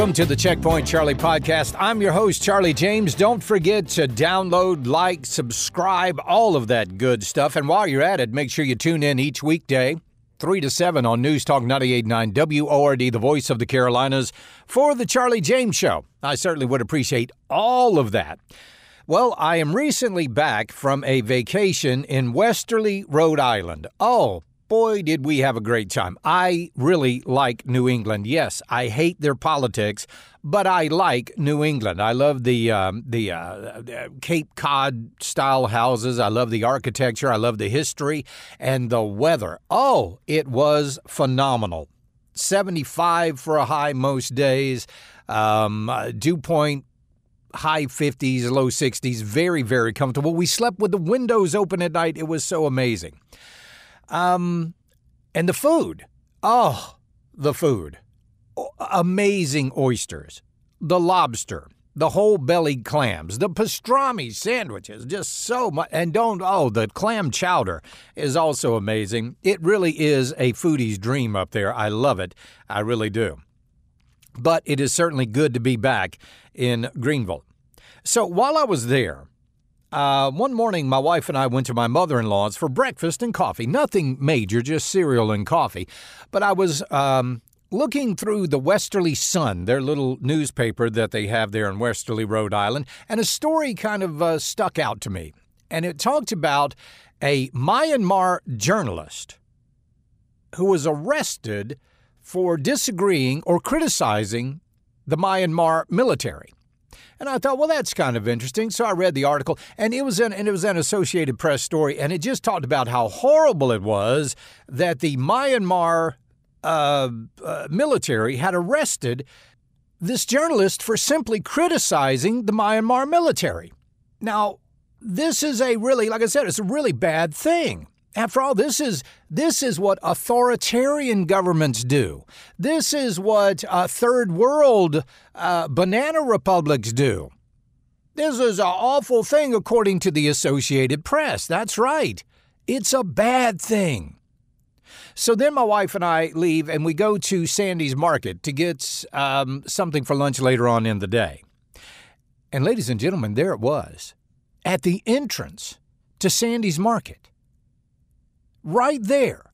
Welcome to the Checkpoint Charlie podcast. I'm your host, Charlie James. Don't forget to download, like, subscribe, all of that good stuff. And while you're at it, make sure you tune in each weekday, 3 to 7 on News Talk 989 WORD, the voice of the Carolinas, for the Charlie James Show. I certainly would appreciate all of that. Well, I am recently back from a vacation in Westerly, Rhode Island. Oh, boy, did we have a great time. I really like New England. Yes, I hate their politics, but I like New England. I love the um, the uh, Cape Cod style houses. I love the architecture. I love the history and the weather. Oh, it was phenomenal. 75 for a high most days. Um, uh, dew point high 50s, low 60s, very, very comfortable. We slept with the windows open at night. It was so amazing. Um, and the food. Oh, the food. Amazing oysters, the lobster, the whole bellied clams, the pastrami sandwiches, just so much. And don't, oh, the clam chowder is also amazing. It really is a foodie's dream up there. I love it. I really do. But it is certainly good to be back in Greenville. So while I was there, uh, one morning, my wife and I went to my mother in law's for breakfast and coffee. Nothing major, just cereal and coffee. But I was um, looking through the Westerly Sun, their little newspaper that they have there in Westerly, Rhode Island, and a story kind of uh, stuck out to me. And it talked about a Myanmar journalist who was arrested for disagreeing or criticizing the Myanmar military. And I thought, well, that's kind of interesting. So I read the article, and it was an and it was an Associated Press story, and it just talked about how horrible it was that the Myanmar uh, uh, military had arrested this journalist for simply criticizing the Myanmar military. Now, this is a really, like I said, it's a really bad thing. After all, this is this is what authoritarian governments do. This is what uh, third world uh, banana republics do. This is an awful thing, according to the Associated Press. That's right. It's a bad thing. So then my wife and I leave and we go to Sandy's Market to get um, something for lunch later on in the day. And ladies and gentlemen, there it was at the entrance to Sandy's Market right there,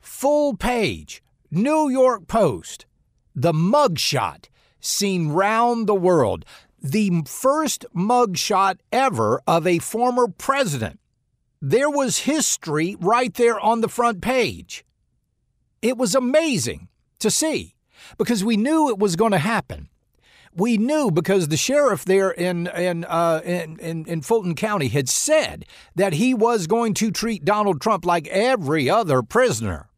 full page, New York Post, the mugshot seen round the world, the first mugshot ever of a former president. There was history right there on the front page. It was amazing to see because we knew it was going to happen we knew because the sheriff there in in, uh, in, in in Fulton County had said that he was going to treat Donald Trump like every other prisoner,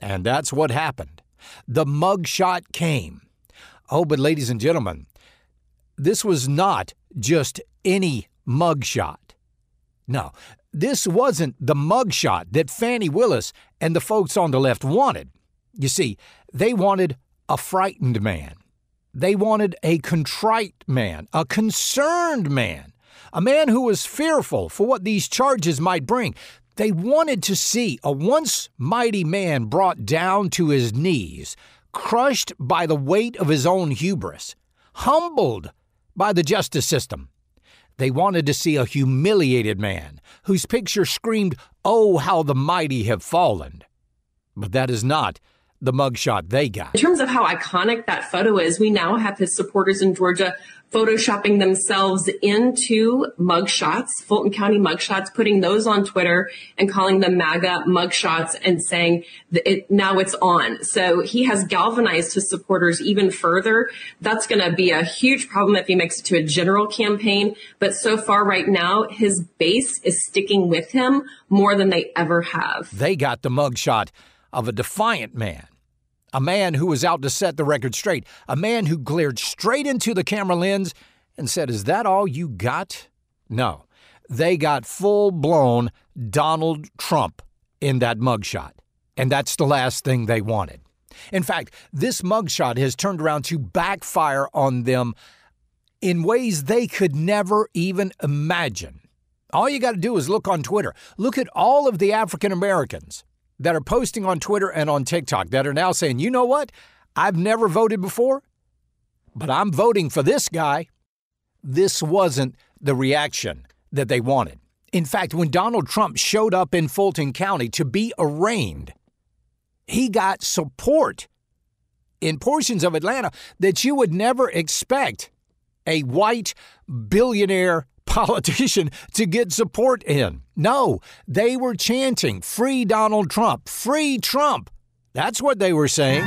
and that's what happened. The mugshot came. Oh, but ladies and gentlemen, this was not just any mugshot. No, this wasn't the mugshot that Fani Willis and the folks on the left wanted. You see, they wanted a frightened man. They wanted a contrite man, a concerned man, a man who was fearful for what these charges might bring. They wanted to see a once mighty man brought down to his knees, crushed by the weight of his own hubris, humbled by the justice system. They wanted to see a humiliated man whose picture screamed, Oh, how the mighty have fallen. But that is not the mugshot they got. In terms of how iconic that photo is, we now have his supporters in Georgia photoshopping themselves into mugshots, Fulton County mugshots, putting those on Twitter and calling them MAGA mugshots and saying it, now it's on. So he has galvanized his supporters even further. That's going to be a huge problem if he makes it to a general campaign. But so far right now, his base is sticking with him more than they ever have. They got the mugshot of a defiant man, a man who was out to set the record straight, a man who glared straight into the camera lens and said, Is that all you got? No. They got full blown Donald Trump in that mugshot. And that's the last thing they wanted. In fact, this mugshot has turned around to backfire on them in ways they could never even imagine. All you got to do is look on Twitter. Look at all of the African Americans that are posting on Twitter and on TikTok that are now saying, you know what? I've never voted before, but I'm voting for this guy. This wasn't the reaction that they wanted. In fact, when Donald Trump showed up in Fulton County to be arraigned, he got support in portions of Atlanta that you would never expect a white billionaire politician to get support in. No, they were chanting, Free Donald Trump, free Trump. That's what they were saying.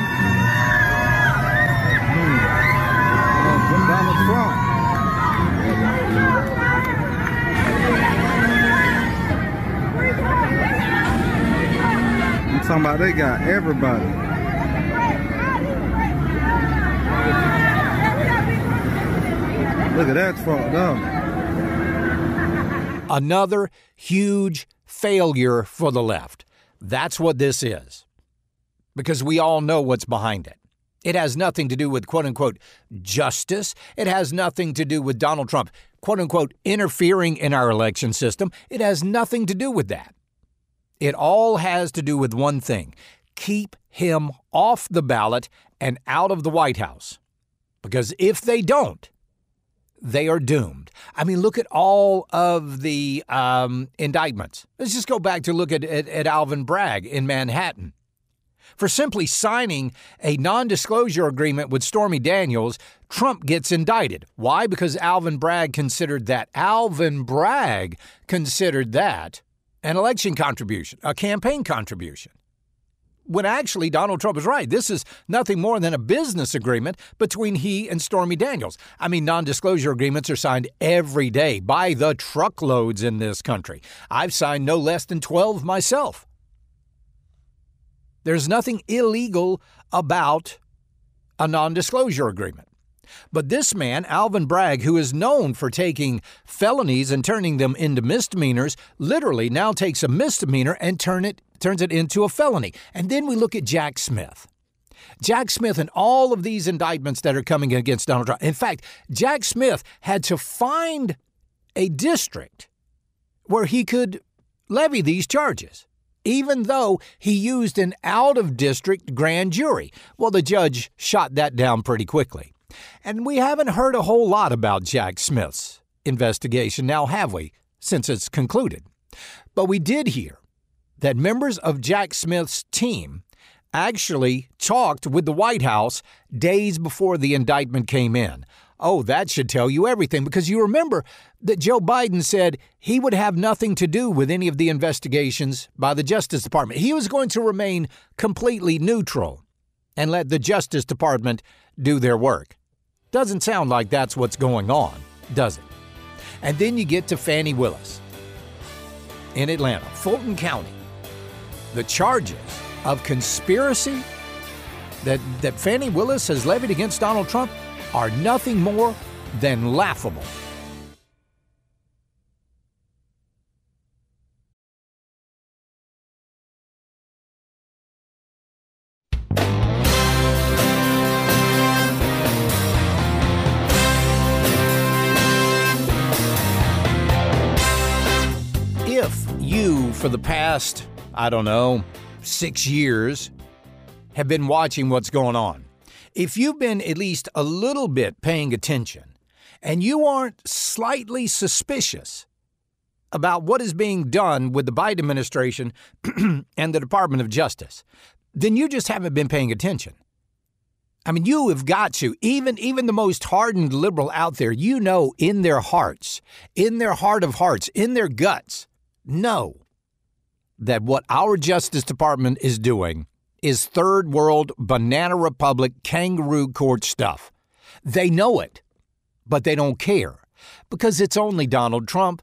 I'm talking about they got everybody. Look at that fucked up. Another huge failure for the left. That's what this is. Because we all know what's behind it. It has nothing to do with quote unquote justice. It has nothing to do with Donald Trump, quote unquote, interfering in our election system. It has nothing to do with that. It all has to do with one thing keep him off the ballot and out of the White House. Because if they don't, they are doomed. I mean, look at all of the um, indictments. Let's just go back to look at, at, at Alvin Bragg in Manhattan. For simply signing a non disclosure agreement with Stormy Daniels, Trump gets indicted. Why? Because Alvin Bragg considered that. Alvin Bragg considered that an election contribution, a campaign contribution when actually Donald Trump is right. This is nothing more than a business agreement between he and Stormy Daniels. I mean, non disclosure agreements are signed every day by the truckloads in this country. I've signed no less than 12 myself. There's nothing illegal about a non disclosure agreement. But this man, Alvin Bragg, who is known for taking felonies and turning them into misdemeanors, literally now takes a misdemeanor and turn it turns it into a felony. And then we look at Jack Smith. Jack Smith and all of these indictments that are coming against Donald Trump. In fact, Jack Smith had to find a district where he could levy these charges, even though he used an out of district grand jury. Well, the judge shot that down pretty quickly. And we haven't heard a whole lot about Jack Smith's investigation now, have we, since it's concluded? But we did hear that members of Jack Smith's team actually talked with the White House days before the indictment came in. Oh, that should tell you everything because you remember that Joe Biden said he would have nothing to do with any of the investigations by the Justice Department. He was going to remain completely neutral and let the Justice Department do their work. Doesn't sound like that's what's going on, does it? And then you get to Fani Willis in Atlanta, Fulton County the charges of conspiracy that, that Fani Willis has levied against Donald Trump are nothing more than laughable. For the past I don't know, six years, have been watching what's going on. If you've been at least a little bit paying attention and you aren't slightly suspicious about what is being done with the Biden administration and the Department of Justice, then you just haven't been paying attention. I mean, you have got to, even, even the most hardened liberal out there, you know in their hearts, in their heart of hearts, in their guts, know that what our Justice Department is doing is third world, banana republic, kangaroo court stuff. They know it, but they don't care because it's only Donald Trump.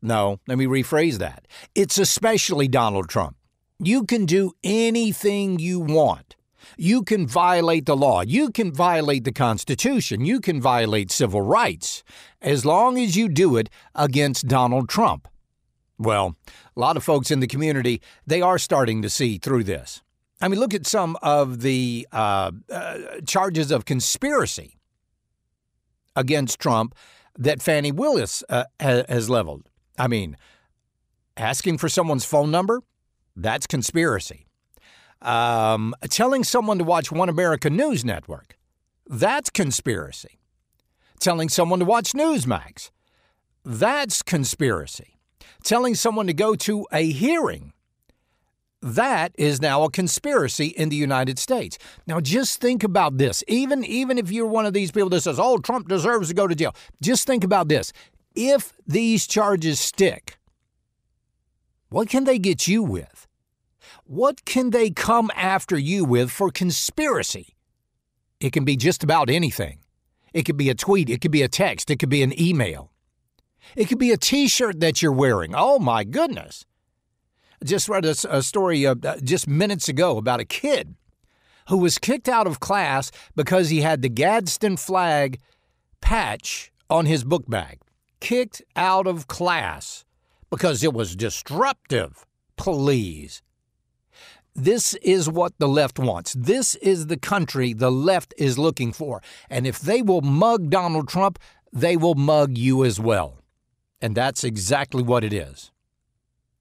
No, let me rephrase that. It's especially Donald Trump. You can do anything you want. You can violate the law. You can violate the Constitution. You can violate civil rights as long as you do it against Donald Trump. Well, a lot of folks in the community, they are starting to see through this. I mean, look at some of the uh, uh, charges of conspiracy against Trump that Fani Willis uh, has leveled. I mean, asking for someone's phone number, that's conspiracy. Um, telling someone to watch One American News Network, That's conspiracy. Telling someone to watch Newsmax. That's conspiracy. Telling someone to go to a hearing. That is now a conspiracy in the United States. Now just think about this. Even even if you're one of these people that says, "Oh, Trump deserves to go to jail." Just think about this. If these charges stick, what can they get you with? What can they come after you with for conspiracy? It can be just about anything. It could be a tweet, it could be a text, it could be an email. It could be a t shirt that you're wearing. Oh my goodness. Just read a, a story uh, just minutes ago about a kid who was kicked out of class because he had the Gadsden flag patch on his book bag. Kicked out of class because it was disruptive. Please. This is what the left wants. This is the country the left is looking for. And if they will mug Donald Trump, they will mug you as well. And that's exactly what it is.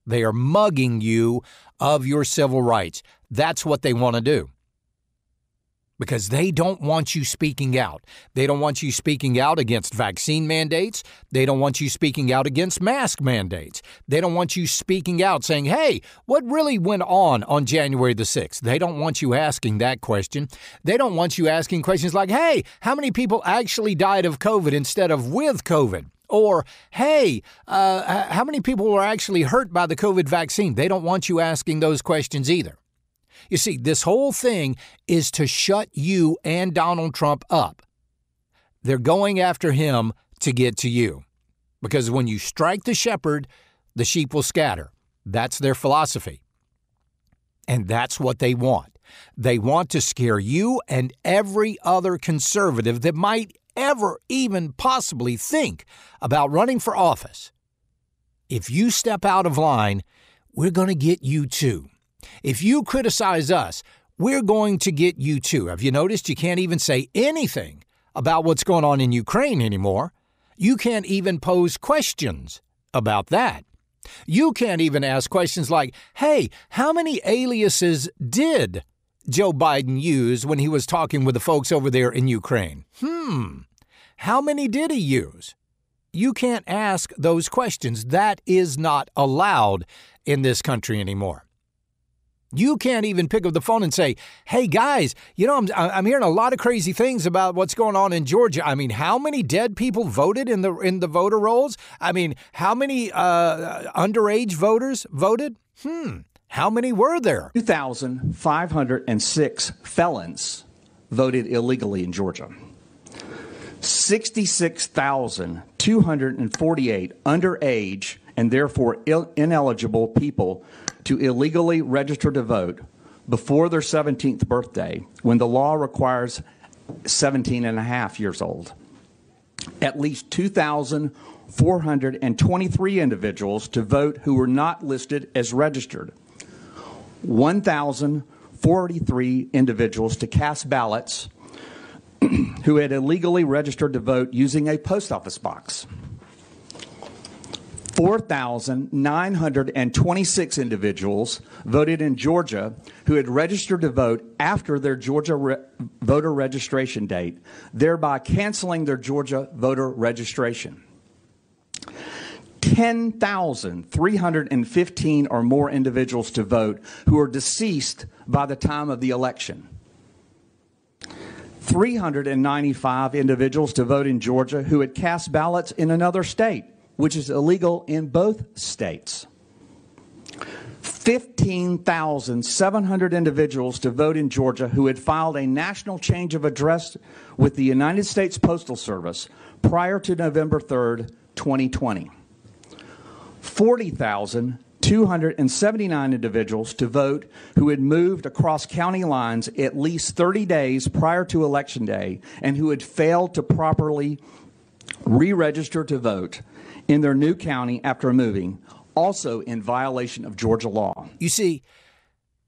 They are mugging you of your civil rights. That's what they want to do. Because they don't want you speaking out. They don't want you speaking out against vaccine mandates. They don't want you speaking out against mask mandates. They don't want you speaking out saying, hey, what really went on on January the 6th? They don't want you asking that question. They don't want you asking questions like, hey, how many people actually died of COVID instead of with COVID? Or, hey, uh, how many people were actually hurt by the COVID vaccine? They don't want you asking those questions either. You see, this whole thing is to shut you and Donald Trump up. They're going after him to get to you. Because when you strike the shepherd, the sheep will scatter. That's their philosophy. And that's what they want. They want to scare you and every other conservative that might ever even possibly think about running for office, if you step out of line, we're going to get you too. If you criticize us, we're going to get you too. Have you noticed you can't even say anything about what's going on in Ukraine anymore? You can't even pose questions about that. You can't even ask questions like, hey, how many aliases did Joe Biden use when he was talking with the folks over there in Ukraine? Hmm. How many did he use? You can't ask those questions. That is not allowed in this country anymore. You can't even pick up the phone and say, "Hey guys, you know I'm I'm hearing a lot of crazy things about what's going on in Georgia. I mean, how many dead people voted in the in the voter rolls? I mean, how many uh, underage voters voted? Hmm, how many were there? 2,506 felons voted illegally in Georgia. 66,248 underage and therefore Ill- ineligible people to illegally register to vote before their 17th birthday when the law requires 17 and a half years old. At least 2,423 individuals to vote who were not listed as registered. 1,043 individuals to cast ballots who had illegally registered to vote using a post office box. 4,926 individuals voted in Georgia who had registered to vote after their Georgia re- voter registration date, thereby canceling their Georgia voter registration. 10,315 or more individuals to vote who are deceased by the time of the election. 395 individuals to vote in Georgia who had cast ballots in another state which is illegal in both states. 15,700 individuals to vote in Georgia who had filed a national change of address with the United States Postal Service prior to November 3rd, 2020. 40,279 individuals to vote who had moved across county lines at least 30 days prior to Election Day and who had failed to properly re register to vote in their new county after moving, also in violation of Georgia law. You see,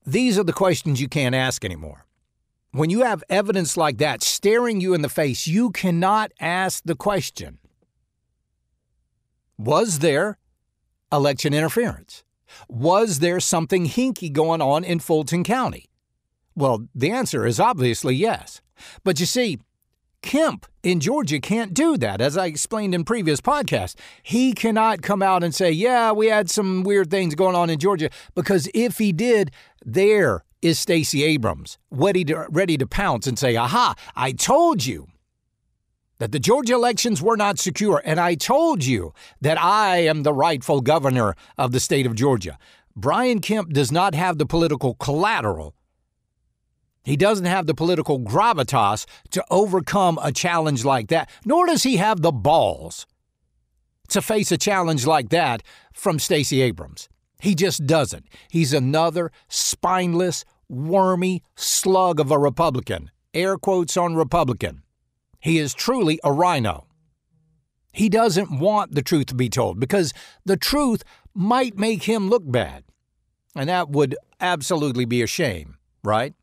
these are the questions you can't ask anymore. When you have evidence like that staring you in the face, you cannot ask the question Was there election interference? Was there something hinky going on in Fulton County? Well, the answer is obviously yes. But you see, Kemp in Georgia can't do that, as I explained in previous podcasts. He cannot come out and say, Yeah, we had some weird things going on in Georgia, because if he did, there is Stacey Abrams ready to, ready to pounce and say, Aha, I told you that the Georgia elections were not secure, and I told you that I am the rightful governor of the state of Georgia. Brian Kemp does not have the political collateral he doesn't have the political gravitas to overcome a challenge like that, nor does he have the balls to face a challenge like that from Stacey Abrams. He just doesn't. He's another spineless, wormy slug of a Republican. Air quotes on Republican. He is truly a RINO. He doesn't want the truth to be told because the truth might make him look bad. And that would absolutely be a shame, right?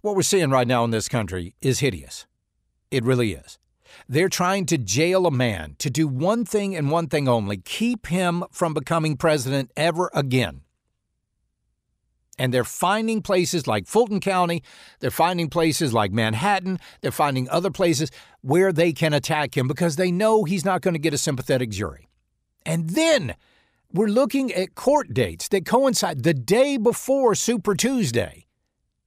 What we're seeing right now in this country is hideous. It really is. They're trying to jail a man to do one thing and one thing only keep him from becoming president ever again. And they're finding places like Fulton County, they're finding places like Manhattan, they're finding other places where they can attack him because they know he's not going to get a sympathetic jury. And then we're looking at court dates that coincide the day before Super Tuesday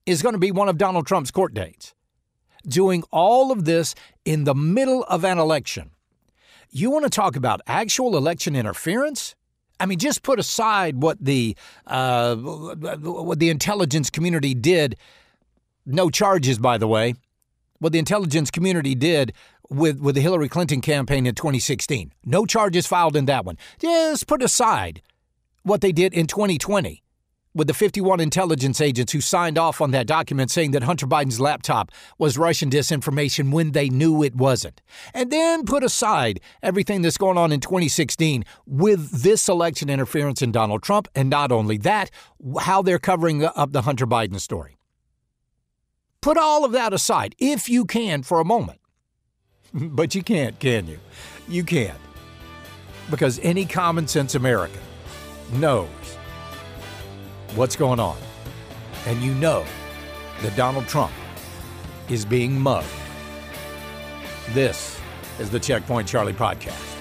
is going to be one of Donald Trump's court dates. Doing all of this in the middle of an election. You want to talk about actual election interference? I mean, just put aside what the uh, what the intelligence community did. No charges, by the way. What the intelligence community did with with the Hillary Clinton campaign in 2016. No charges filed in that one. Just put aside what they did in 2020 with the 51 intelligence agents who signed off on that document saying that Hunter Biden's laptop was Russian disinformation when they knew it wasn't. And then put aside everything that's going on in 2016 with this election interference in Donald Trump, and not only that, how they're covering up the Hunter Biden story. Put all of that aside, if you can, for a moment. but you can't, can you? You can't. Because any common sense American knows what's going on. And you know that Donald Trump is being mugged. This is the Checkpoint Charlie podcast.